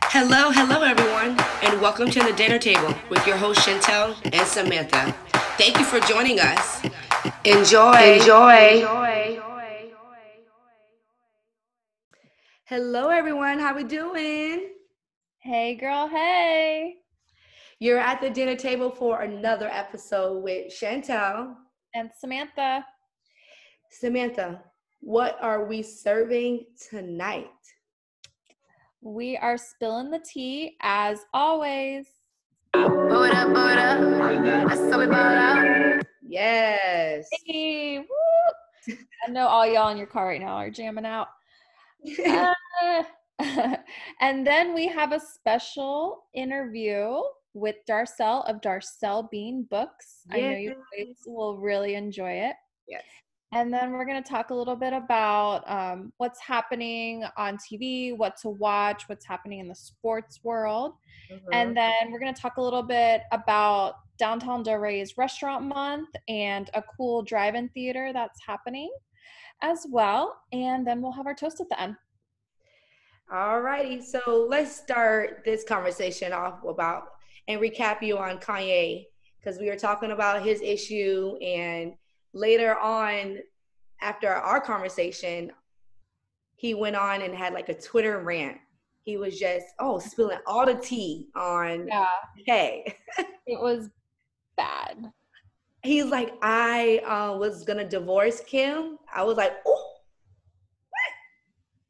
Hello, hello, everyone, and welcome to the dinner table with your host Chantel and Samantha. Thank you for joining us. Enjoy. Enjoy. Enjoy. Enjoy. Hello, everyone. How we doing? Hey, girl. Hey. You're at the dinner table for another episode with Chantel and Samantha. Samantha, what are we serving tonight? We are spilling the tea as always. Yes. Hey, I know all y'all in your car right now are jamming out. uh, and then we have a special interview with Darcel of Darcel Bean Books. Yes. I know you guys will really enjoy it. Yes. And then we're going to talk a little bit about um, what's happening on TV, what to watch, what's happening in the sports world. Mm-hmm. And then we're going to talk a little bit about Downtown Delray's Restaurant Month and a cool drive in theater that's happening as well. And then we'll have our toast at the end. All righty. So let's start this conversation off about and recap you on Kanye because we were talking about his issue and later on after our conversation he went on and had like a twitter rant. He was just oh spilling all the tea on yeah. hey it was bad. He's like i uh, was gonna divorce kim. I was like oh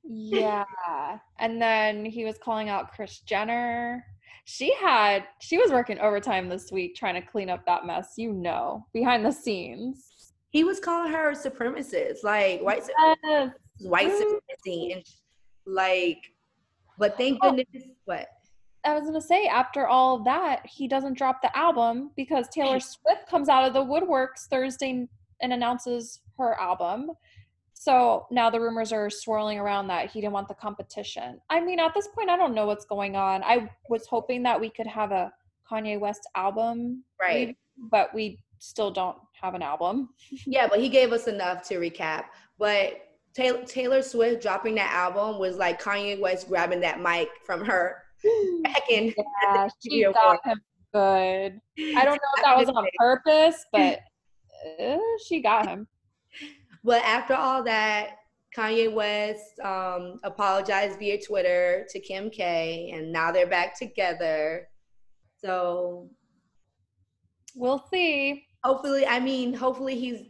yeah. And then he was calling out kris jenner. She had she was working overtime this week trying to clean up that mess you know behind the scenes he was calling her supremacist, like white yes. white supremacy, and like. But thank oh. goodness, what I was gonna say after all that, he doesn't drop the album because Taylor Swift comes out of the woodworks Thursday and announces her album. So now the rumors are swirling around that he didn't want the competition. I mean, at this point, I don't know what's going on. I was hoping that we could have a Kanye West album, right? But we still don't have an album. yeah, but he gave us enough to recap. But Taylor, Taylor Swift dropping that album was like Kanye West grabbing that mic from her back in. Yeah, she got him good. I don't know if that was on purpose, but uh, she got him. But after all that, Kanye West um, apologized via Twitter to Kim K, and now they're back together. So we'll see hopefully, I mean, hopefully he's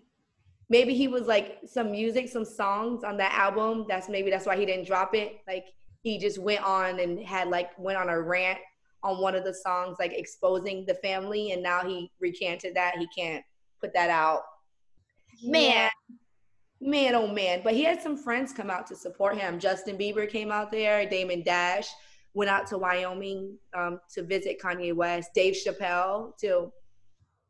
maybe he was like some music, some songs on that album. That's maybe that's why he didn't drop it. Like he just went on and had like went on a rant on one of the songs, like exposing the family, and now he recanted that. He can't put that out. Man, man, oh man. But he had some friends come out to support him. Justin Bieber came out there. Damon Dash went out to Wyoming um, to visit Kanye West. Dave Chappelle too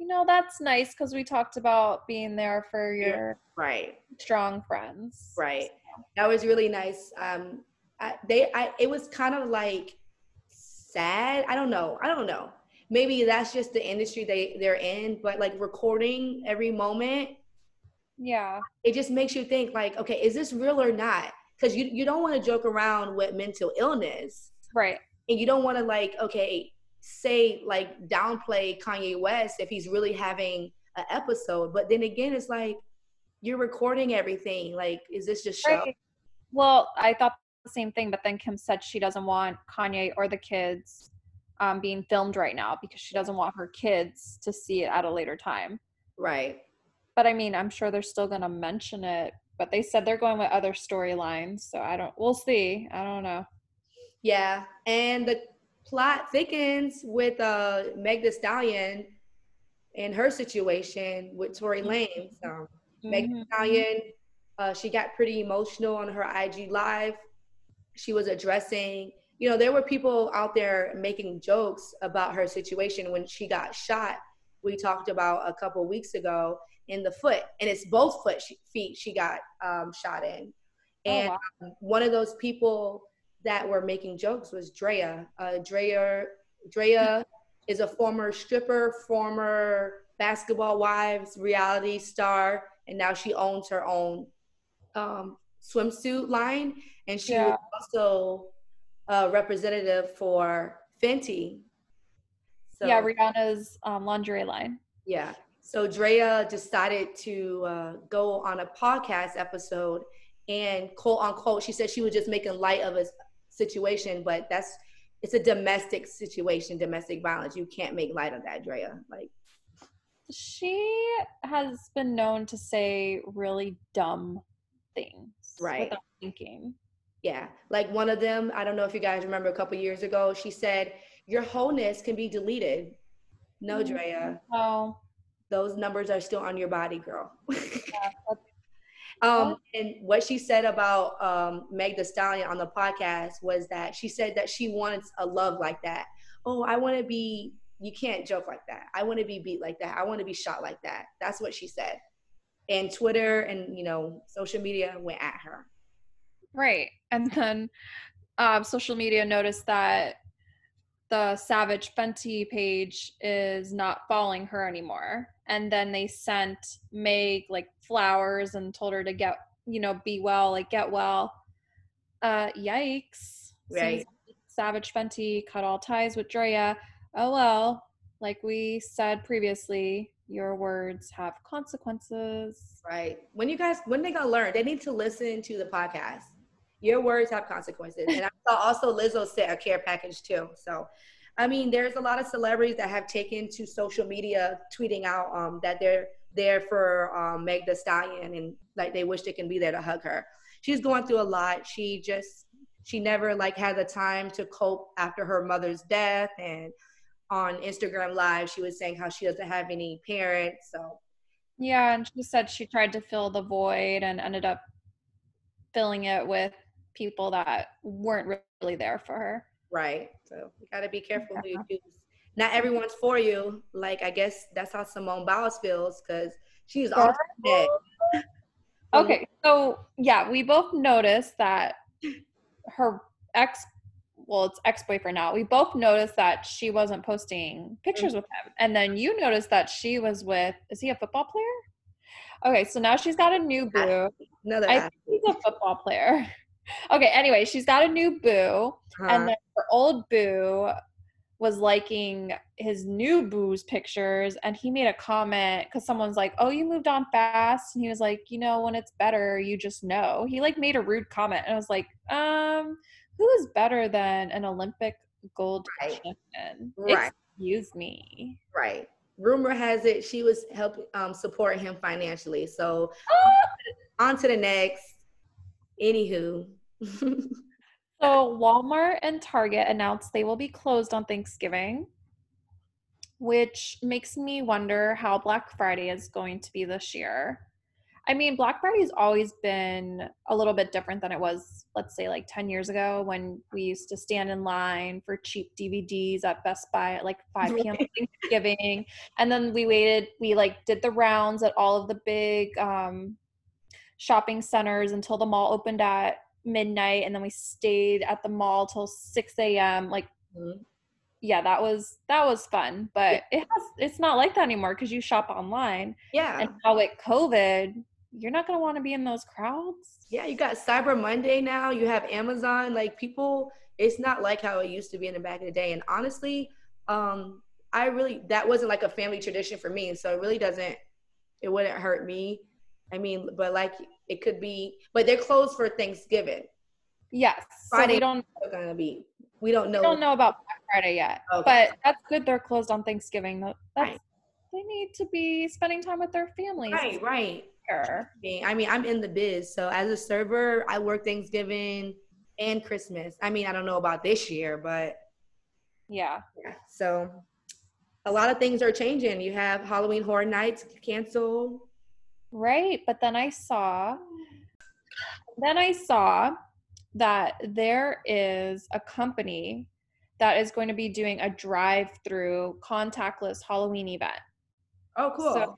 you know that's nice because we talked about being there for your right. strong friends. Right. That was really nice um I, they i it was kind of like sad i don't know i don't know. Maybe that's just the industry they they're in but like recording every moment yeah. it just makes you think like okay is this real or not? Because you, you don't want to joke around with mental illness. Right. And you don't want to like okay say like downplay Kanye West if he's really having an episode. But then again, it's like you're recording everything. Like, is this just show? Right. Well, I thought the same thing, but then Kim said she doesn't want Kanye or the kids um, being filmed right now because she doesn't want her kids to see it at a later time. Right. But I mean, I'm sure they're still going to mention it. But they said they're going with other storylines, so I don't. We'll see. I don't know. Yeah, and the plot thickens with uh, Meg The Stallion and her situation with Tory Lanez. So mm-hmm. Meg The Stallion, uh, she got pretty emotional on her IG live. She was addressing, you know, there were people out there making jokes about her situation when she got shot. We talked about a couple weeks ago in the foot, and it's both foot she, feet she got um, shot in. Oh, and oh, wow. um, one of those people that were making jokes was Draya. Uh, Draya, Draya is a former stripper, former basketball wives reality star, and now she owns her own um, swimsuit line. And she yeah. also a representative for Fenty. So, yeah, Rihanna's um, lingerie line. Yeah. So Draya decided to uh, go on a podcast episode and quote unquote, she said she was just making light of a situation, but that's it's a domestic situation, domestic violence. You can't make light of that, Draya. Like she has been known to say really dumb things right without thinking yeah like one of them i don't know if you guys remember a couple years ago she said your wholeness can be deleted no mm-hmm. drea oh those numbers are still on your body girl yeah, um, and what she said about um, Meg the Stallion on the podcast was that she said that she wants a love like that. Oh, I want to be you can't joke like that. I want to be beat like that. I want to be shot like that. That's what she said. And Twitter and you know social media went at her. Right, and then uh, social media noticed that the Savage Fenty page is not following her anymore, and then they sent Meg like flowers and told her to get you know be well, like get well. Uh, yikes! Right. Savage Fenty cut all ties with Draya oh well, like we said previously, your words have consequences. Right. When you guys, when they gonna learn, they need to listen to the podcast. Your words have consequences. and I saw also Lizzo set a care package too. So, I mean, there's a lot of celebrities that have taken to social media tweeting out um, that they're there for um, Meg the Stallion and like they wish they can be there to hug her. She's going through a lot. She just, she never like had the time to cope after her mother's death and on Instagram Live, she was saying how she doesn't have any parents. So, yeah, and she said she tried to fill the void and ended up filling it with people that weren't really there for her. Right. So you got to be careful yeah. who you choose. Not everyone's for you. Like I guess that's how Simone Biles feels because she's all dead. Okay, so yeah, we both noticed that her ex well, it's ex boyfriend now. We both noticed that she wasn't posting pictures mm-hmm. with him. And then you noticed that she was with, is he a football player? Okay, so now she's got a new boo. Another I think he's a football player. Okay, anyway, she's got a new boo. Huh. And then her old boo was liking his new boo's pictures and he made a comment because someone's like oh you moved on fast and he was like you know when it's better you just know he like made a rude comment and i was like um who is better than an Olympic gold right. champion? Right. Excuse me. Right. Rumor has it she was helping um, support him financially. So ah! on to the next. Anywho. so Walmart and Target announced they will be closed on Thanksgiving, which makes me wonder how Black Friday is going to be this year. I mean, Black Friday's always been a little bit different than it was, let's say, like 10 years ago when we used to stand in line for cheap DVDs at Best Buy at like 5 p.m. Thanksgiving. And then we waited, we like did the rounds at all of the big um, shopping centers until the mall opened at midnight. And then we stayed at the mall till 6 a.m. Like, mm-hmm. yeah, that was that was fun, but yeah. it has it's not like that anymore because you shop online. Yeah. And now with COVID, you're not going to want to be in those crowds. Yeah, you got Cyber Monday now. You have Amazon. Like people, it's not like how it used to be in the back of the day. And honestly, um, I really that wasn't like a family tradition for me. So it really doesn't. It wouldn't hurt me. I mean, but like it could be. But they're closed for Thanksgiving. Yes. Friday so we don't gonna be. We don't know. We don't know about Black Friday yet. Okay. But that's good. They're closed on Thanksgiving. That's right. they need to be spending time with their families. Right. Right. I mean, I'm in the biz. So as a server, I work Thanksgiving and Christmas. I mean, I don't know about this year, but yeah. yeah. So a lot of things are changing. You have Halloween Horror Nights canceled. Right. But then I saw, then I saw that there is a company that is going to be doing a drive through contactless Halloween event. Oh, cool. So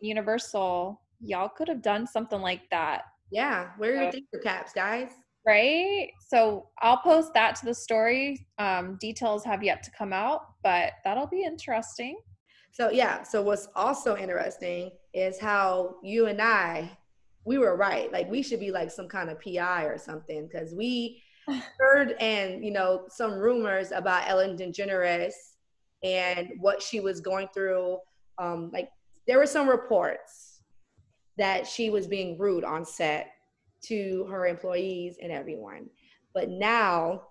Universal y'all could have done something like that. Yeah, where are your thinker caps, guys? Right. So I'll post that to the story. Um, details have yet to come out, but that'll be interesting. So yeah. So what's also interesting is how you and I, we were right. Like we should be like some kind of PI or something because we heard and you know some rumors about Ellen DeGeneres and what she was going through. Um, like there were some reports that she was being rude on set to her employees and everyone. But now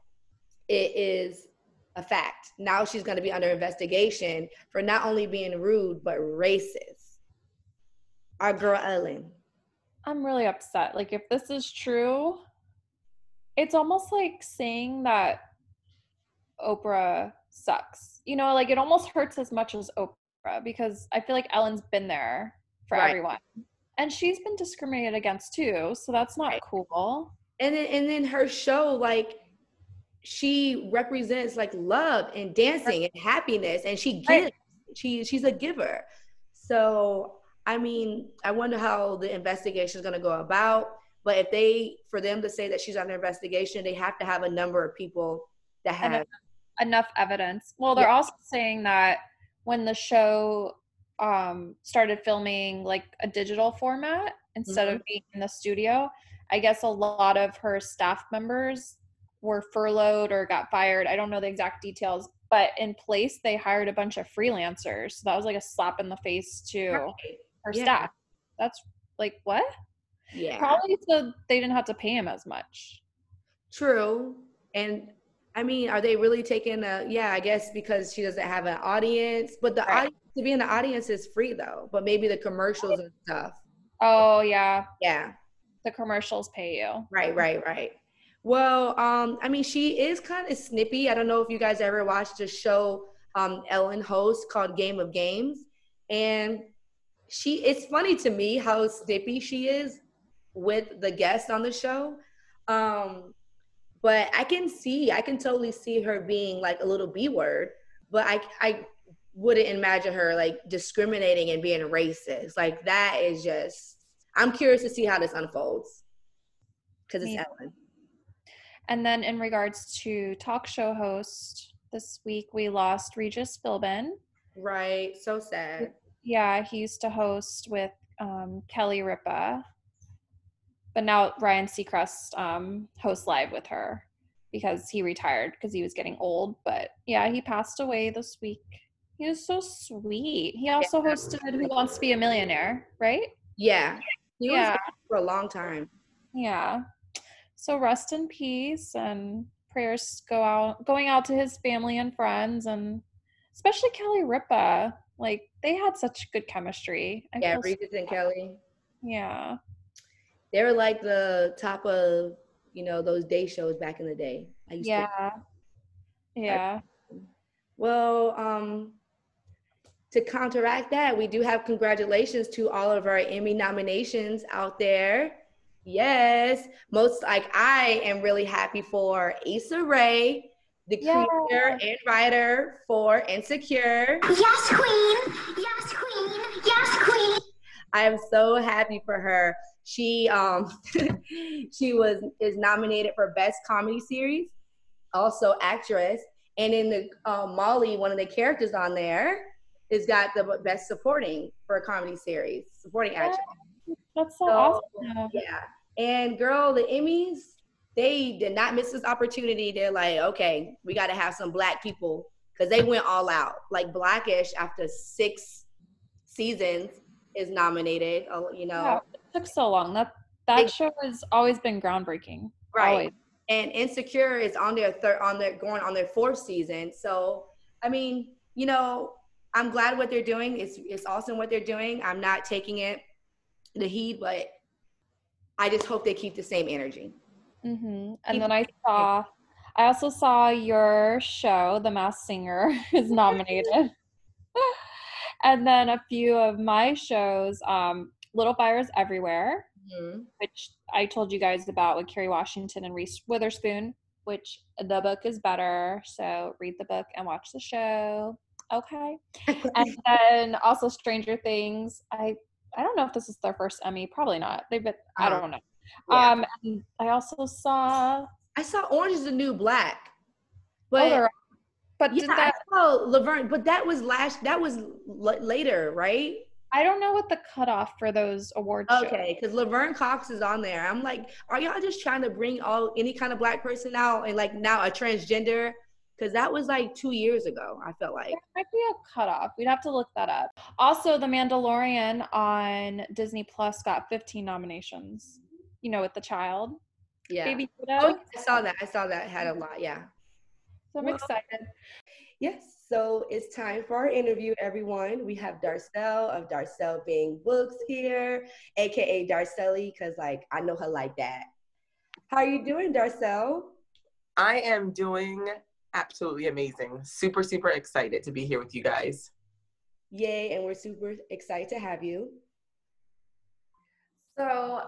it is a fact. Now she's going to be under investigation for not only being rude, but racist. Our girl Ellen. I'm really upset. Like, if this is true, it's almost like saying that Oprah sucks. You know, like it almost hurts as much as Oprah because I feel like Ellen's been there for right. everyone. And she's been discriminated against too, so that's not right. cool. And then and then her show like she represents like love and dancing and happiness and she gives right. she she's a giver. So I mean, I wonder how the investigation is going to go about. But if they, for them to say that she's under investigation, they have to have a number of people that have enough, enough evidence. Well, they're yeah. also saying that when the show um, started filming like a digital format instead mm-hmm. of being in the studio, I guess a lot of her staff members were furloughed or got fired. I don't know the exact details, but in place they hired a bunch of freelancers. So that was like a slap in the face too. right. Her yeah. staff. That's like what? Yeah. Probably so they didn't have to pay him as much. True. And I mean, are they really taking a yeah, I guess because she doesn't have an audience. But the right. audience to be in the audience is free though. But maybe the commercials and stuff. Oh yeah. Yeah. The commercials pay you. Right, right, right. Well, um, I mean, she is kind of snippy. I don't know if you guys ever watched a show um, Ellen hosts called Game of Games. And she it's funny to me how snippy she is with the guest on the show. Um, but I can see, I can totally see her being like a little B word, but I, I wouldn't imagine her like discriminating and being racist. Like that is just, I'm curious to see how this unfolds because it's yeah. Ellen. And then in regards to talk show host, this week we lost Regis Philbin. Right. So sad. Yeah, he used to host with um, Kelly Ripa but now Ryan Seacrest um, hosts live with her because he retired because he was getting old. But yeah, he passed away this week. He was so sweet. He also yeah. hosted Who Wants to Be a Millionaire, right? Yeah. He yeah. for a long time. Yeah. So rest in peace and prayers go out going out to his family and friends and especially Kelly Ripa. Like they had such good chemistry. I yeah, Regis and Kelly. Yeah they were like the top of you know those day shows back in the day. yeah, to, yeah. well, um, to counteract that, we do have congratulations to all of our Emmy nominations out there. Yes, most like I am really happy for Issa Rae, the yeah. creator and writer for Insecure. Yes, queen. Yes, queen. Yes, queen. I am so happy for her. She um she was is nominated for best comedy series, also actress, and in the uh, Molly, one of the characters on there, is got the best supporting for a comedy series, supporting actress. That's so, so awesome. Yeah, and girl, the Emmys they did not miss this opportunity. They're like, okay, we got to have some black people because they went all out. Like Blackish, after six seasons, is nominated. Uh, you know, yeah, it took so long. That that it, show has always been groundbreaking. Right. Always. And Insecure is on their third on their going on their fourth season. So I mean, you know, I'm glad what they're doing. It's it's awesome what they're doing. I'm not taking it the heat, but I just hope they keep the same energy. Mm-hmm. And then I saw, I also saw your show, The Masked Singer, is nominated and then a few of my shows, um, Little Fires Everywhere, mm-hmm. which I told you guys about with Kerry Washington and Reese Witherspoon, which the book is better. So read the book and watch the show. Okay. and then also Stranger Things. I I don't know if this is their first Emmy. Probably not. They've been. I don't know. Yeah. Um, I also saw. I saw Orange is the New Black. But oh, but yeah, that, I saw Laverne, but that was last. That was l- later, right? I don't know what the cutoff for those awards. Okay, because Laverne Cox is on there. I'm like, are y'all just trying to bring all any kind of black person out and like now a transgender? Because that was like two years ago. I felt like There might be a cutoff. We'd have to look that up. Also, The Mandalorian on Disney Plus got 15 nominations. You know, with the child, yeah. Baby Yoda. Oh, I saw that. I saw that had a mm-hmm. lot. Yeah. so I'm Well, excited. Yes, so it's time for our interview, everyone. We have Darcel of Darcel Being Books here, aka Darcelli, because like I know her like that. How are you doing, Darcel? I am doing absolutely amazing. Super, super excited to be here with you guys. Yay, and we're super excited to have you. So,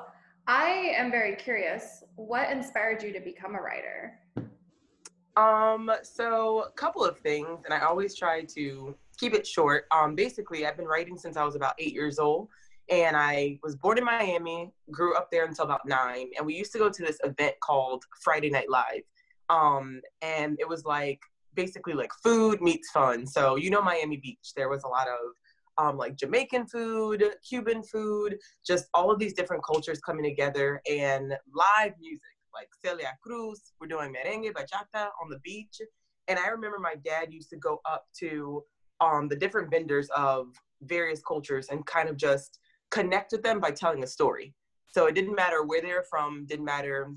I am very curious. What inspired you to become a writer? Um, so a couple of things, and I always try to keep it short. Um, basically, I've been writing since I was about eight years old, and I was born in Miami, grew up there until about nine, and we used to go to this event called Friday Night Live. Um, and it was like basically like food meets fun. So you know Miami Beach, there was a lot of um, like Jamaican food, Cuban food, just all of these different cultures coming together and live music like Celia Cruz. We're doing merengue, bachata on the beach. And I remember my dad used to go up to um, the different vendors of various cultures and kind of just connect with them by telling a story. So it didn't matter where they were from, didn't matter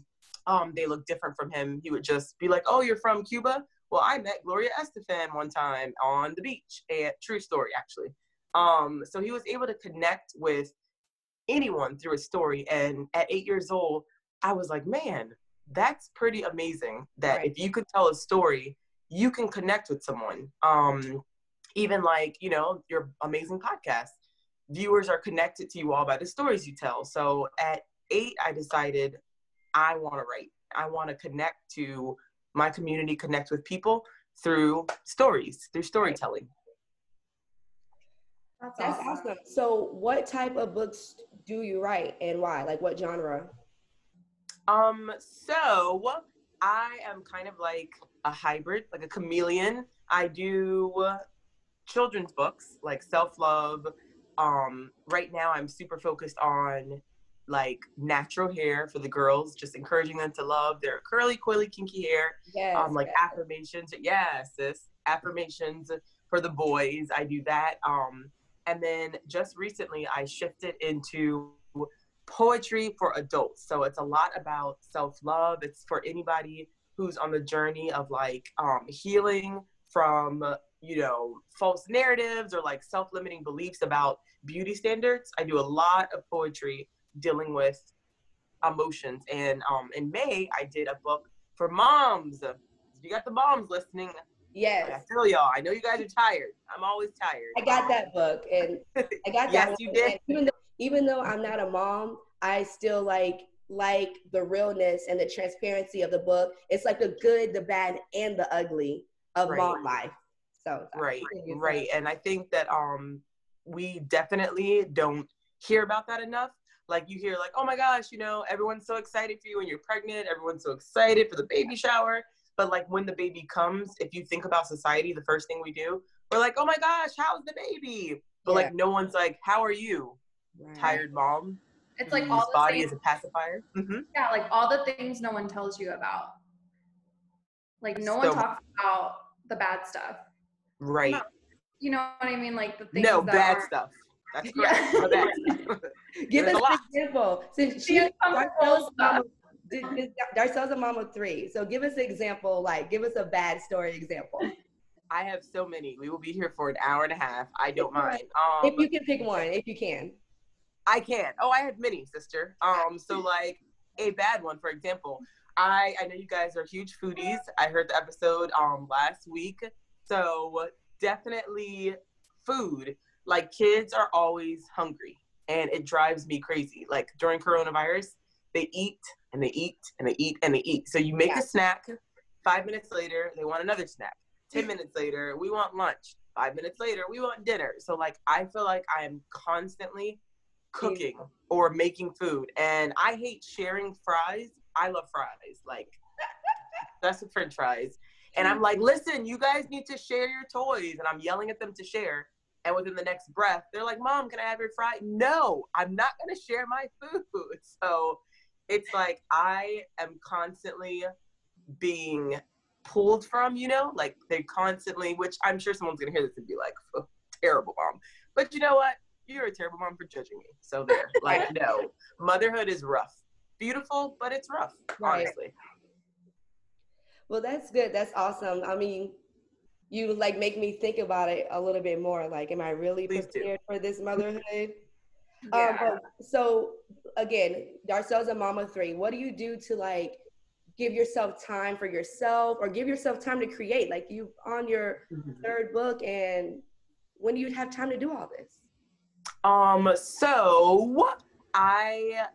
um, they looked different from him. He would just be like, "Oh, you're from Cuba? Well, I met Gloria Estefan one time on the beach. A true story, actually. Um, so he was able to connect with anyone through a story. And at eight years old, I was like, man, that's pretty amazing. That Right. if you could tell a story, you can connect with someone. Um, even like you know your amazing podcast, viewers are connected to you all by the stories you tell. So at eight, I decided I want to write. I want to connect to my community, connect with people through stories, through storytelling. That's, That's awesome. So, what type of books do you write and why? Like, what genre? Um, so I am kind of like a hybrid, like a chameleon. I do children's books, like self-love. Um, right now I'm super focused on like natural hair for the girls, just encouraging them to love their curly, coily, kinky hair. Yes. um, like affirmations. Yes, sis, affirmations for the boys. I do that. Um, and then just recently, I shifted into poetry for adults. So it's a lot about self love. It's for anybody who's on the journey of like um, healing from you know false narratives or like self limiting beliefs about beauty standards. I do a lot of poetry dealing with emotions. And um, in May, I did a book for moms. You got the moms listening. I yes. feel y'all. I know you guys are tired. I'm always tired. I got that book, and I got that. Yes, you did. Even though, even though I'm not a mom, I still like like the realness and the transparency of the book. It's like the good, the bad, and the ugly of Right. mom life. So right right and i think that um we definitely don't hear about that enough like you hear like oh my gosh you know everyone's so excited for you when you're pregnant everyone's so excited for the baby shower but like when the baby comes if you think about society the first thing we do we're like oh my gosh how's the baby but Yeah. like no one's like how are you Right. tired mom It's like all the body things, is a pacifier hmm yeah, like all the things no one tells you about. Like no one talks about the bad stuff. right You know what I mean? Like the things no that bad aren't- stuff that's Yeah. correct the bad stuff. Give There's us a lot. an example. Since she The uncomfortable Darcel's a mom of- did- did- Darcel's a mom of three, so give us an example. Like, give us a bad story example. I have so many. We will be here for an hour and a half. I don't mind. Um, if you can pick one, if you can. I can. Oh, I have many, sister. Um, so like a bad one, for example. I I know you guys are huge foodies. I heard the episode um last week. So definitely food. Like kids are always hungry, and it drives me crazy. Like during coronavirus, they eat and they eat and they eat and they eat. So you make Yeah. a snack. Five minutes later, they want another snack. Ten minutes later, we want lunch. Five minutes later, we want dinner. So like I feel like I am constantly cooking mm. or making food. And I hate sharing fries. I love fries. Like that's the french fries. And I'm like, listen, you guys need to share your toys. And I'm yelling at them to share. and within the next breath, they're like, Mom, can I have your fry? No, I'm not going to share my food. So it's like I am constantly being pulled from, you know, like they constantly, which I'm sure someone's to hear this and be like, oh, terrible mom. But you know what? You're a terrible mom for judging me. So there, like, no, motherhood is rough. Beautiful, but it's rough, Right. honestly. Well, that's good. That's awesome. I mean, you like make me think about it a little bit more. Like, am I really Please do. prepared for this motherhood? Um, Yeah. but- so again, Darcel's a Mama three. What do you do to like give yourself time for yourself or give yourself time to create? Like you on your third book and when do you have time to do all this? Um, so I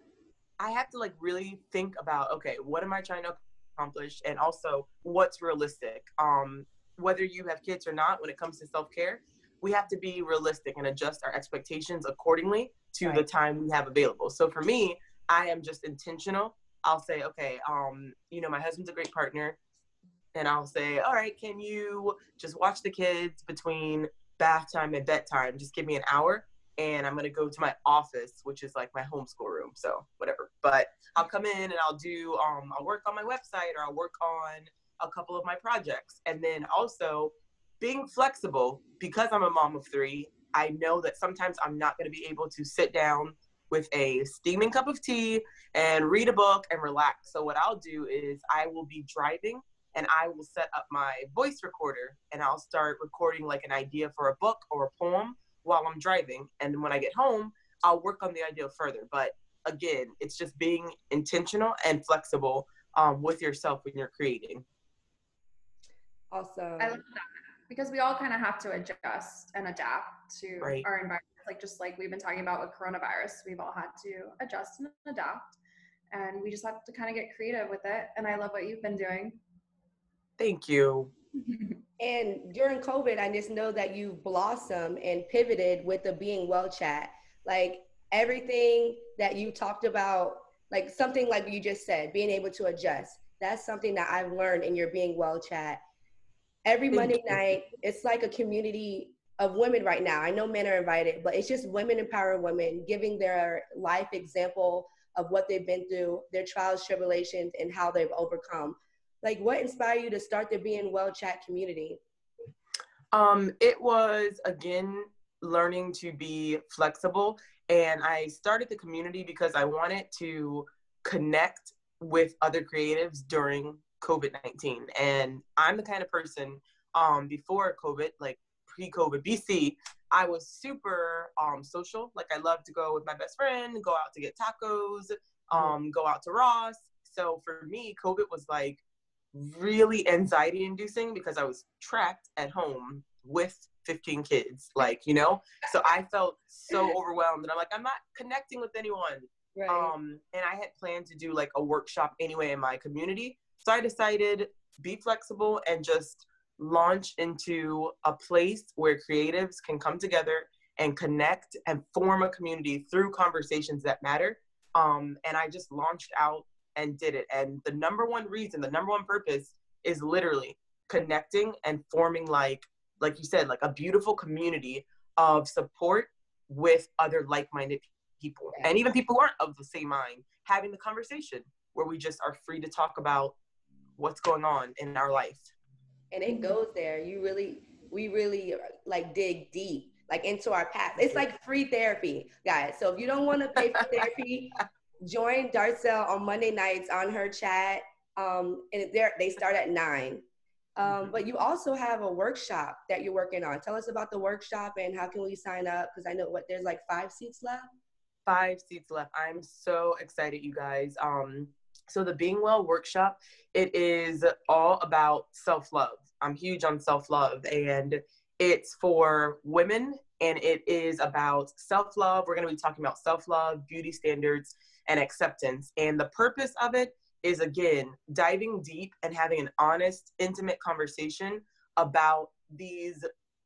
I have to like really think about okay, what am I trying to accomplish and also what's realistic. Um, whether you have kids or not, when it comes to self-care, we have to be realistic and adjust our expectations accordingly to the time we have available. So for me, I am just intentional. I'll say, okay, um, you know, my husband's a great partner. And I'll say, all right, can you just watch the kids between bath time and bedtime? Just give me an hour and I'm gonna go to my office, which is like my homeschool room. So whatever. But I'll come in and I'll do um I'll work on my website or I'll work on a couple of my projects. And then also being flexible because I'm a mom of three, I know that sometimes I'm not gonna be able to sit down with a steaming cup of tea and read a book and relax. So what I'll do is I will be driving and I will set up my voice recorder and I'll start recording like an idea for a book or a poem while I'm driving. And when I get home, I'll work on the idea further. But again, it's just being intentional and flexible um, with yourself when you're creating. Awesome. I love that because we all kind of have to adjust and adapt to Right. our environment. Like just like we've been talking about with coronavirus, we've all had to adjust and adapt, and we just have to kind of get creative with it. And I love what you've been doing. Thank you. And during COVID, I just know that you blossomed and pivoted with the Being Well chat. Like everything that you talked about, like something like you just said, being able to adjust. That's something that I've learned in your Being Well chat. Every Monday night, it's like a community of women right now. I know men are invited, but it's just women empowering women, giving their life example of what they've been through, their trials, tribulations, and how they've overcome. Like what inspired you to start the being well chat community? Um, it was again learning to be flexible, and I started the community because I wanted to connect with other creatives during COVID nineteen. And I'm the kind of person um, before COVID, like pre-COVID BC, I was super um, social. Like I love to go with my best friend, go out to get tacos, um, go out to Ross. So for me, COVID was like really anxiety inducing because I was trapped at home with 15 kids, like, you know? So I felt so overwhelmed and I'm like, I'm not connecting with anyone. right Um, and I had planned to do like a workshop anyway in my community. So I decided be flexible and just launch into a place where creatives can come together and connect and form a community through conversations that matter. Um, and I just launched out and did it. And the number one reason, the number one purpose is literally connecting and forming like, like you said, like a beautiful community of support with other like-minded people and even people who aren't of the same mind having the conversation where we just are free to talk about what's going on in our life. And it goes there. You really we really like dig deep like into our past. It's like free therapy guys. So if you don't want to pay for therapy join darcel on monday nights on her chat. Um and they they start at nine. Um, but you also have a workshop that you're working on. Tell us about the workshop and how can we sign up? Because I know what there's like five seats left. five seats left. I'm so excited you guys. Um so the being well workshop it is all about self-love. I'm huge on self-love and it's for women and it is about self-love. We're going to be talking about self-love beauty standards and acceptance. And the purpose of it is again diving deep and having an honest intimate conversation about these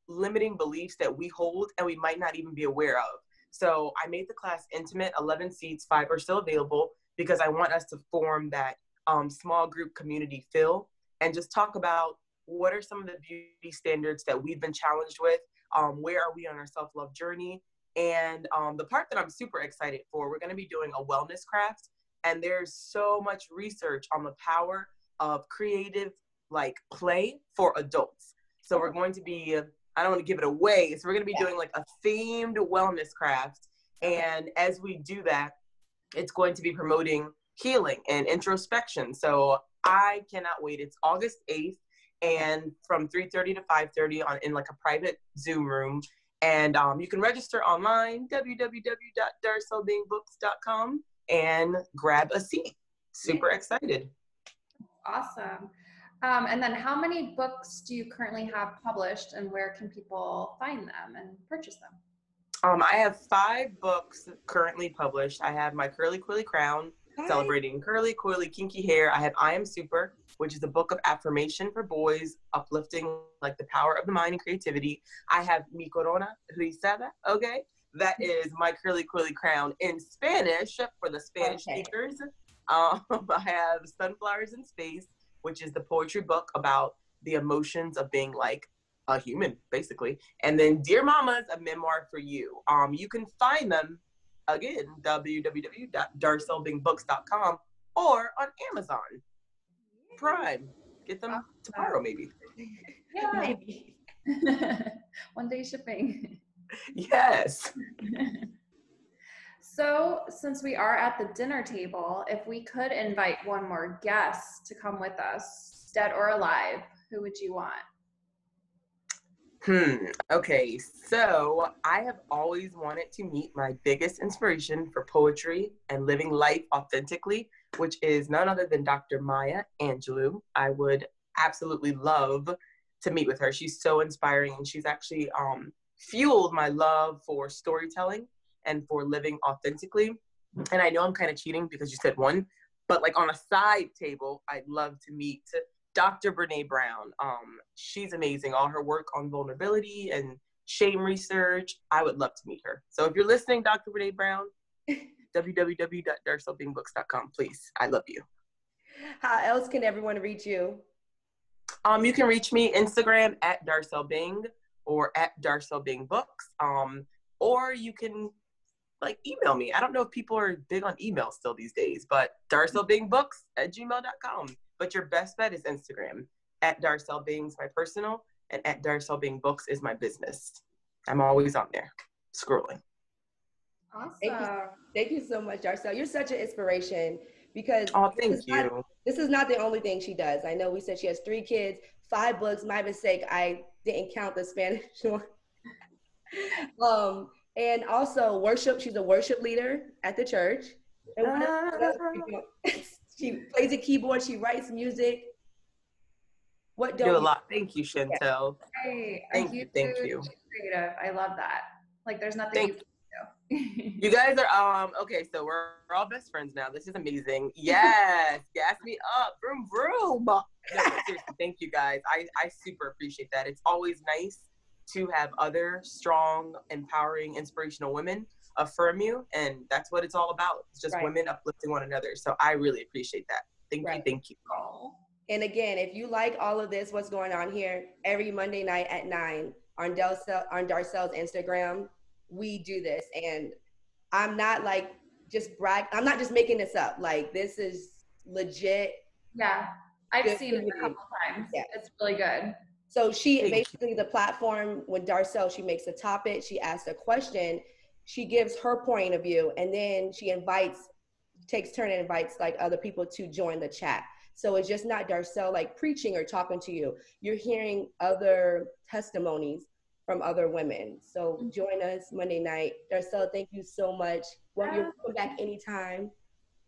limiting beliefs that we hold and we might not even be aware of. So I made the class intimate, 11 seats, five are still available because I want us to form that um, small group community feel and just talk about what are some of the beauty standards that we've been challenged with? Um, where are we on our self love journey? And um, the part that I'm super excited for, we're going to be doing a wellness craft. And there's so much research on the power of creative like play for adults. So we're going to be, I don't want to give it away. So we're going to be doing like a themed wellness craft. And as we do that, it's going to be promoting healing and introspection. So I cannot wait. It's August 8th and from 3.30 to 5.30 on in like a private Zoom room. And um, you can register online, www.darcelbeingbooks.com and grab a seat. Super excited. Awesome. Um, and then how many books do you currently have published and where can people find them and purchase them? Um, I have five books currently published. I have My Curly Coily Crown, celebrating curly, coily, kinky hair. I have I Am Super, which is a book of affirmation for boys, uplifting like the power of the mind and creativity. I have Mi Corona Rizada, okay? That is My Curly Coily Crown in Spanish for the Spanish Okay. speakers. Um, I have Sunflowers in Space, which is the poetry book about the emotions of being like a human, basically. And then Dear Mamas, a memoir for you. Um, you can find them again, www.darcelbingbooks.com or on Amazon Prime. Get them tomorrow, maybe. Yeah. Maybe. One day shipping. Yes. so, since we are at the dinner table, if we could invite one more guest to come with us, dead or alive, who would you want? Hmm. Okay. So I have always wanted to meet my biggest inspiration for poetry and living life authentically, which is none other than Dr. Maya Angelou. I would absolutely love to meet with her. She's so inspiring and she's actually um, fueled my love for storytelling and for living authentically. And I know I'm kind of cheating because you said one, but like on a side table, I'd love to meet Dr. Brene Brown. Um, she's amazing. All her work on vulnerability and shame research. I would love to meet her. So if you're listening, Dr. Brene Brown, www.darcelbingbooks.com, please. I love you. How else can everyone reach you? Um, you can reach me Instagram at Darcel Bing or at Darcel Bing Books. Um, or you can like email me. I don't know if people are big on email still these days, but Darcel Bing Books at gmail.com. But your best bet is Instagram at Darcel Bing's my personal and at Darcel Bing Books is my business. I'm always on there scrolling. Awesome. Thank you. Thank you so much, Darcel. You're such an inspiration because Oh, this thank is not- you. this is not the only thing she does. I know we said she has three kids, five books. My mistake, I didn't count the Spanish one. um, and also worship. She's a worship leader at the church. And what else- what else she plays a keyboard. She writes music. What You don't do a you- lot. Thank you, Chantel. Hey, Thank you, thank you. Creative. I love that. Like, there's nothing Thank you. You guys are um okay, so we're, we're all best friends now. This is amazing. Yes, gas me up, vroom vroom. No, seriously, thank you guys. I I super appreciate that. It's always nice to have other strong, empowering, inspirational women affirm you, and that's what it's all about. It's just Right. women uplifting one another. So I really appreciate that. Thank Right. you, thank you. And again, if you like all of this, what's going on here, every Monday night at nine on Darcel on Darcel's Instagram, we do this. And I'm not like just brag. I'm not just making this up. Like this is legit. Yeah, I've Good seen it a couple times. Yeah. It's really good. So she Thank you. basically the platform when Darcel she makes a topic, she asks a question, she gives her point of view, and then she invites, takes turn and invites like other people to join the chat. So it's just not Darcel like preaching or talking to you. You're hearing other testimonies from other women. So join us Monday night. Darcel, thank you so much. Well, you're welcome back anytime.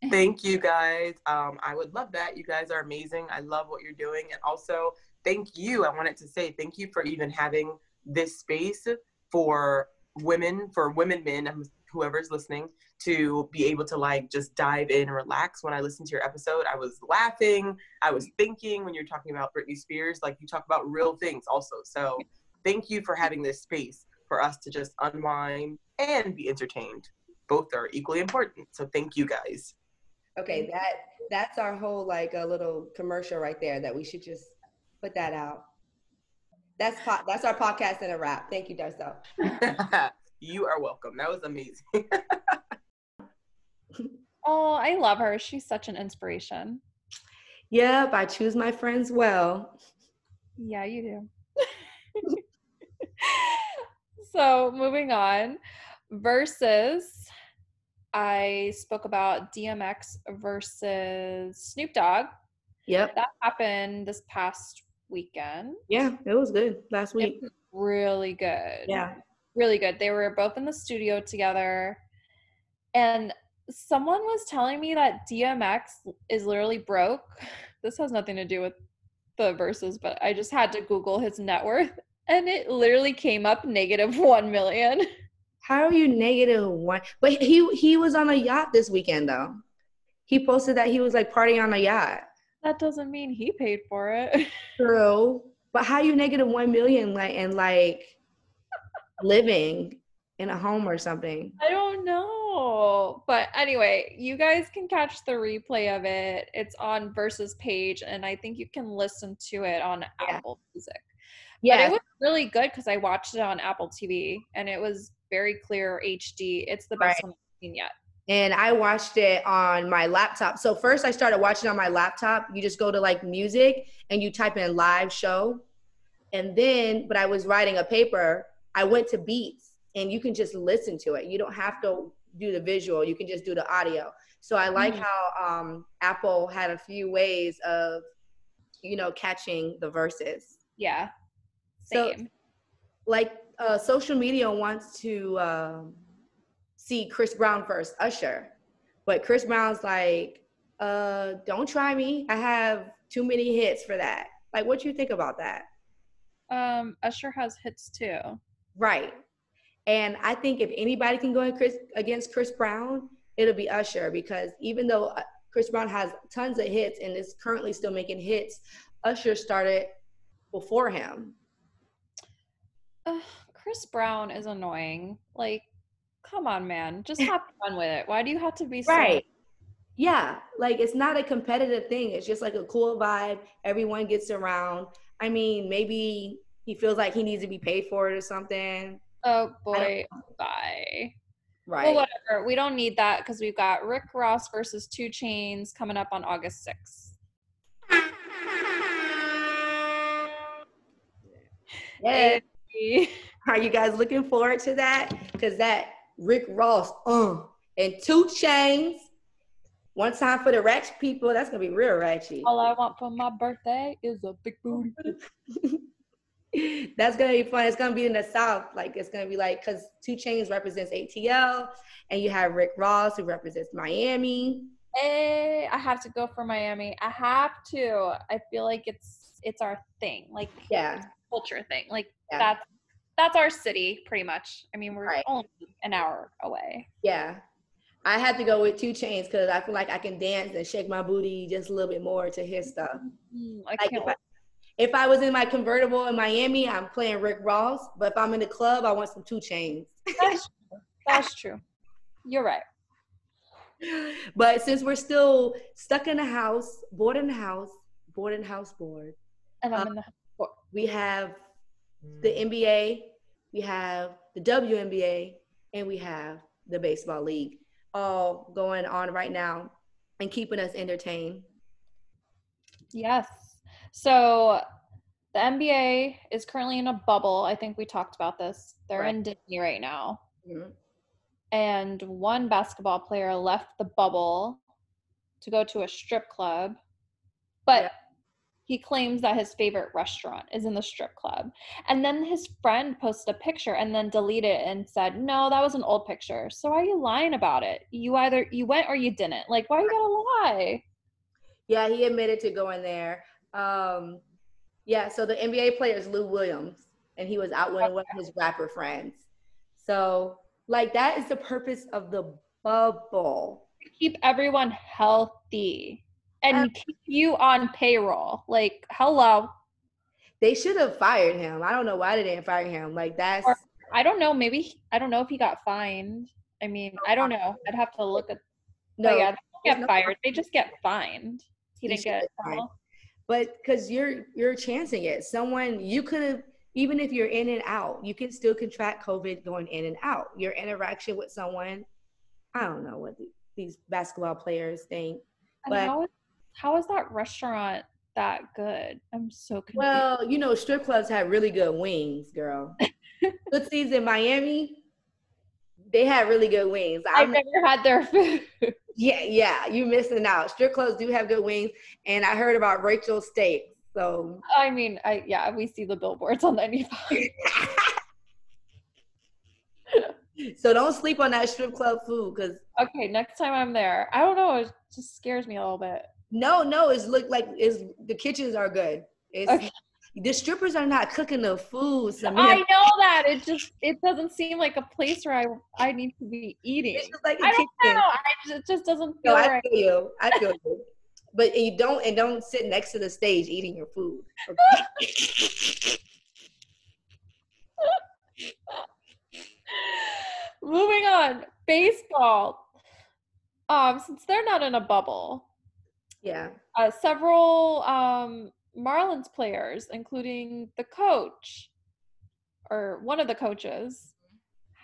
Thank you guys. Um, I would love that. You guys are amazing. I love what you're doing. And also, thank you. I wanted to say thank you for even having this space for women, for women, men, um, whoever's listening, to be able to like just dive in and relax. When I listened to your episode, I was laughing. I was thinking when you're talking about Britney Spears, like you talk about real things also. So thank you for having this space for us to just unwind and be entertained. Both are equally important. So thank you guys. Okay, that that's our whole like a little commercial right there that we should just put that out. That's po- that's our podcast and a wrap. Thank you, Darcel. you are welcome. That was amazing. Oh, I love her. She's such an inspiration. Yep, I choose my friends well. Yeah, you do. so moving on, versus I spoke about DMX versus Snoop Dogg. Yep. That happened this past weekend. Yeah, it was good last week. really good. Yeah. Really good. They were both in the studio together. And someone was telling me that DMX is literally broke. This has nothing to do with the Verzuz, but I just had to Google his net worth and it literally came up negative 1 million. How are you negative one? But he he was on a yacht this weekend though. He posted that he was like partying on a yacht. That doesn't mean he paid for it. True. But how you negative one million like and like living in a home or something? I don't know. But anyway, you guys can catch the replay of it. It's on Verzuz page, and I think you can listen to it on Yeah. Apple Music. But Yeah. it was really good because I watched it on Apple TV and it was very clear HD. It's the best Right. one I've seen yet. And I watched it on my laptop. So first I started watching on my laptop. You just go to like music and you type in live show. And then, but I was writing a paper, I went to Beats and you can just listen to it. You don't have to do the visual, you can just do the audio. So I like Mhm. how um, Apple had a few ways of, you know, catching the Verzuz. Yeah. So- Same. like uh, social media wants to um, see Chris Brown first, Usher, but Chris Brown's like, uh, don't try me. I have too many hits for that. Like, what you think about that? um, Usher has hits too. Right. And I think if anybody can go Chris, against Chris Brown, it'll be Usher because even though uh, Chris Brown has tons of hits and is currently still making hits, Usher started before him. Ugh, Chris Brown is annoying. Like, come on, man. Just have fun with it. Why do you have to be so Right. Yeah, like it's not a competitive thing. It's just like a cool vibe. Everyone gets around. I mean, maybe he feels like he needs to be paid for it or something. Oh boy, bye. Right. Well, whatever. We don't need that because we've got Rick Ross versus 2 Chainz coming up on August 6th. yeah. Hey. Are you guys looking forward to that? Because that Rick Ross, uh, and 2 Chainz. One time for the ratchet people. That's gonna be real ratchet. All I want for my birthday is a big booty. That's gonna be fun. It's gonna be in the South. Like it's gonna be like because 2 Chainz represents ATL, and you have Rick Ross who represents Miami. Hey, I have to go for Miami. I have to. I feel like it's it's our thing, like Yeah. culture thing. Like Yeah. that's that's our city, pretty much. I mean, we're Right. only an hour away. Yeah. I had to go with 2 Chainz because I feel like I can dance and shake my booty just a little bit more to his stuff. Mm, I Like can't if I, if I was in my convertible in Miami, I'm playing Rick Ross. But if I'm in the club, I want some 2 Chainz. That's true. That's true. You're right. But since we're still stuck in the house, bored in the house, bored in the house bored, And I'm Um, in the we have the NBA, we have the WNBA, and we have the baseball league all going on right now and keeping us entertained. Yes. So the NBA is currently in a bubble. I think we talked about this. They're Right. in Disney right now. Mhm. And one basketball player left the bubble to go to a strip club. But Yeah. He claims that his favorite restaurant is in the strip club. And then his friend posted a picture and then deleted it and said, No, that was an old picture. So why are you lying about it? You either you went or you didn't. Like, why are you gotta lie? Yeah, he admitted to going there. Um, yeah, so the NBA player is Lou Williams, and he was out with one of his rapper friends. So, like, that is the purpose of the bubble. keep everyone healthy and um, keep you on payroll. Like, hello. They should have fired him. I don't know why they didn't fire him. Like, that's Or- I don't know. Maybe I don't know if he got fined. I mean, I don't know. I'd have to look at. no. Yeah, they get no fired. They just get fined. He didn't get. fined. but because you're you're chancing it someone you could have even if you're in and out, you can still contract COVID going in and out. Your interaction with someone, I don't know what the, these basketball players think. But- how is, that restaurant that good? I'm so confused. Well, you know, strip clubs have really good wings, girl. Tootsie's in Miami, they had really good wings. I've I'm, never had their food. yeah, yeah, you're missing out. Strip clubs do have good wings, and I heard about Rachel's Steak. So I mean, I yeah, we see the billboards on 95. so don't sleep on that strip club food because Okay, next time I'm there, I don't know, it just scares me a little bit. No, no, it's look like it's the kitchens are good. It's Okay. the strippers are not cooking the food. I know that it just it doesn't seem like a place where I I need to be eating. it's just like a I don't know. I just, it just doesn't No, feel I right. feel you. I feel you. But you don't and don't sit next to the stage eating your food. okay? Moving on, baseball. Um, since they're not in a bubble, yeah. uh, several um, Marlins players, including the coach or one of the coaches,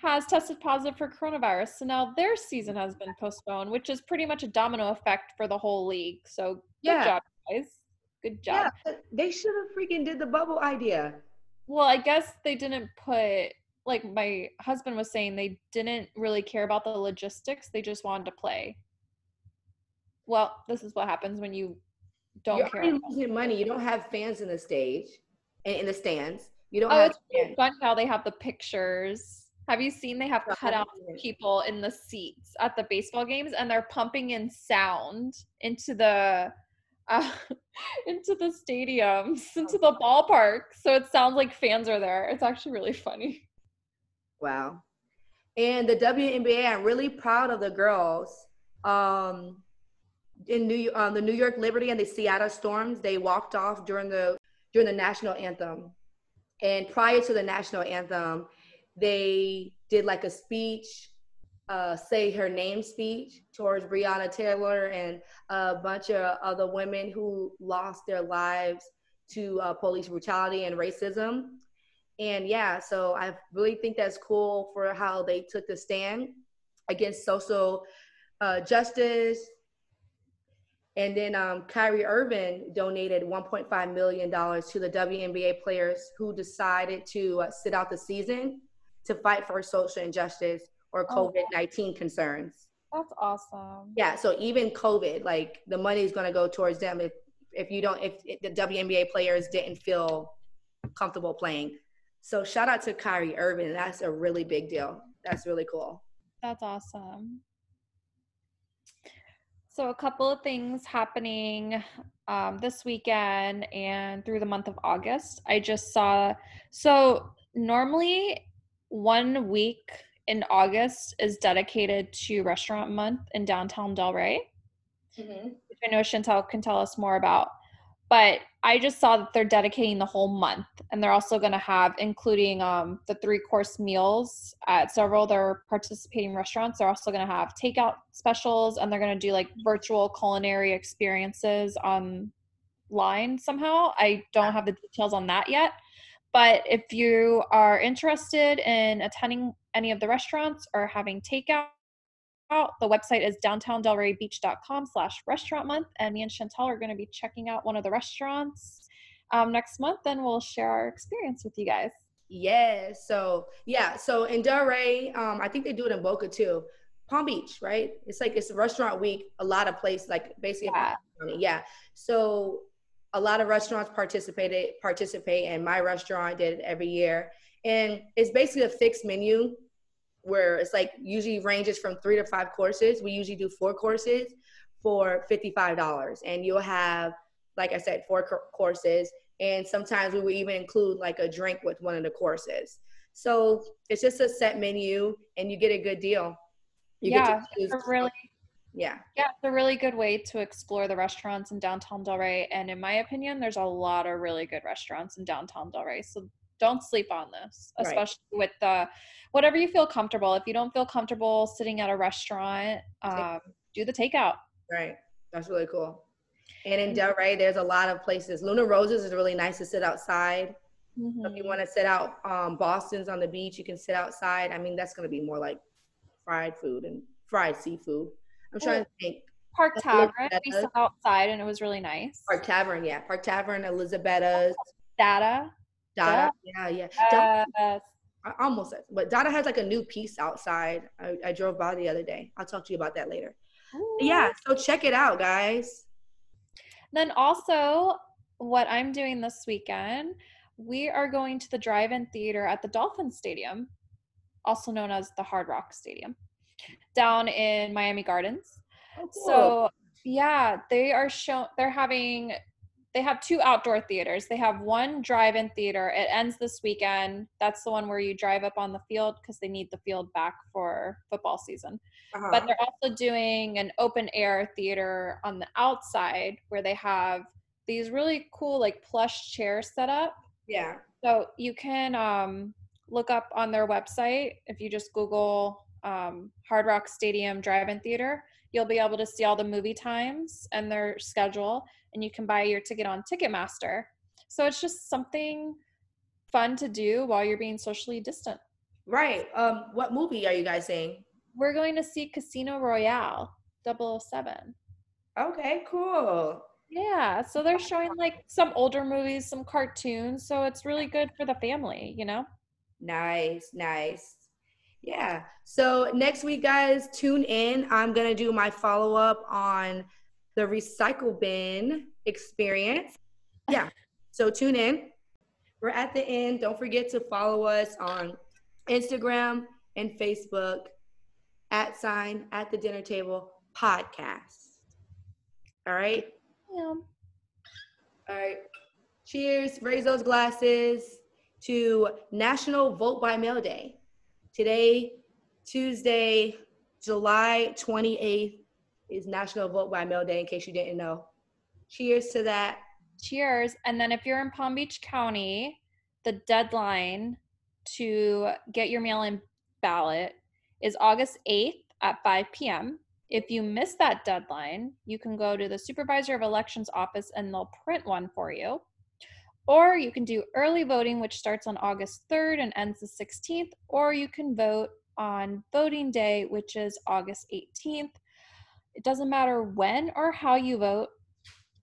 has tested positive for coronavirus. So now their season has been postponed, which is pretty much a domino effect for the whole league. So good Yeah. job, guys. Good job. Yeah, they should have freaking did the bubble idea. Well, I guess they didn't put like my husband was saying they didn't really care about the logistics. They just wanted to play. Well, this is what happens when you don't You're care. about- losing money. You don't have fans in the stage in the stands. You don't Oh, have it's really fans. fun how they have the pictures. Have you seen they have cut out haven't seen it. people in the seats at the baseball games and they're pumping in sound into the uh, into the stadiums, into the ballpark. So it sounds like fans are there. It's actually really funny. Wow. And the WNBA, I'm really proud of the girls. Um, in New um, the New York Liberty and the Seattle Storms, they walked off during the during the national anthem. And prior to the national anthem, they did like a speech, uh, say her name speech towards Breonna Taylor and a bunch of other women who lost their lives to uh, police brutality and racism. And yeah, so I really think that's cool for how they took the stand against social uh, justice. And then um, Kyrie Irving donated $1.5 million to the WNBA players who decided to uh, sit out the season to fight for social injustice or Oh. COVID 19 concerns. That's awesome. Yeah, so even COVID, like the money is going to go towards them if if you don't if, if the WNBA players didn't feel comfortable playing. So shout out to Kyrie Irving. That's a really big deal. That's really cool. That's awesome. So, a couple of things happening um, this weekend and through the month of August. I just saw, so normally one week in August is dedicated to Restaurant Month in downtown Delray, which I know Chantel can tell us more about. But I just saw that they're dedicating the whole month, and they're also going to have, including um, the three course meals at several their participating restaurants. They're also going to have takeout specials, and they're going to do like virtual culinary experiences online somehow. I don't have the details on that yet. But if you are interested in attending any of the restaurants or having takeout, out. The website is downtowndelraybeach.com slash restaurant month. And me and Chantel are going to be checking out one of the restaurants um, next month. And we'll share our experience with you guys. Yeah. So yeah. So in Delray, um, I think they do it in Boca too. Palm Beach, right? It's like it's restaurant week. A lot of places, like basically, Yeah. yeah. So a lot of restaurants participated participate, and my restaurant did it every year. And it's basically a fixed menu where it's like usually ranges from three to five courses. We usually do four courses for $55. And you'll have, like I said, four co- courses. And sometimes we will even include like a drink with one of the courses. So it's just a set menu and you get a good deal. You yeah, get to choose. it's a really yeah. yeah, it's a really good way to explore the restaurants in downtown Delray. And in my opinion, there's a lot of really good restaurants in downtown Delray. So don't sleep on this, Right. especially with the whatever you feel comfortable. If you don't feel comfortable sitting at a restaurant, um, do the takeout. Right. That's really cool. And in Delray, there's a lot of places. Luna Rosa's is really nice to sit outside. So if you Mhm. want to sit out, um, Boston's on the beach. You can sit outside. I mean, that's gonna be more like fried food and fried seafood. I'm trying to think. Park Tavern. We sat outside and it was really nice. Park Tavern, yeah. Park Tavern, Elizabeth's, Data. Dada. Yeah, yeah. Dada- Yes. I almost said, but Dada has like a new piece outside. I, I drove by the other day. I'll talk to you about that later. But yeah, so check it out, guys. Then also, what I'm doing this weekend, we are going to the drive-in theater at the Dolphin Stadium, also known as the Hard Rock Stadium, down in Miami Gardens. Oh, so yeah, they are show they're having they have two outdoor theaters. They have one drive-in theater. It ends this weekend. That's the one where you drive up on the field because they need the field back for football season. Uh-huh. But they're also doing an open air theater on the outside where they have these really cool like plush chairs set up. yeah, So you can um, look up on their website if you just Google um, Hard Rock Stadium Drive-In Theater. You'll be able to see all the movie times and their schedule, and you can buy your ticket on Ticketmaster. So it's just something fun to do while you're being socially distant. right. Um, what movie are you guys seeing? We're going to see Casino Royale 007. Okay, cool. Yeah, so they're showing like some older movies, some cartoons, so it's really good for the family, you know? Nice, nice. Yeah. So next week, guys, tune in. I'm gonna do my follow up on the recycle bin experience. Yeah. So tune in. We're at the end. Don't forget to follow us on Instagram and Facebook at sign at the dinner table podcast. All right. Yeah. All right. Cheers. Raise those glasses to National Vote by Mail Day. Today, Tuesday, July 28th, is National Vote by Mail Day, in case you didn't know. Cheers to that. Cheers. And then if you're in Palm Beach County, the deadline to get your mail in ballot is August 8th at 5 p.m. If you miss that deadline, you can go to the supervisor of elections office and they'll print one for you. Or you can do early voting, which starts on August 3rd and ends the 16th, or you can vote on voting day, which is August 18th. It doesn't matter when or how you vote,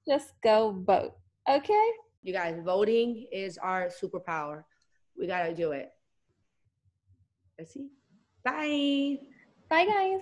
just go vote. Okay? You guys, voting is our superpower. We got to do it. Let's see. Bye. Bye, guys.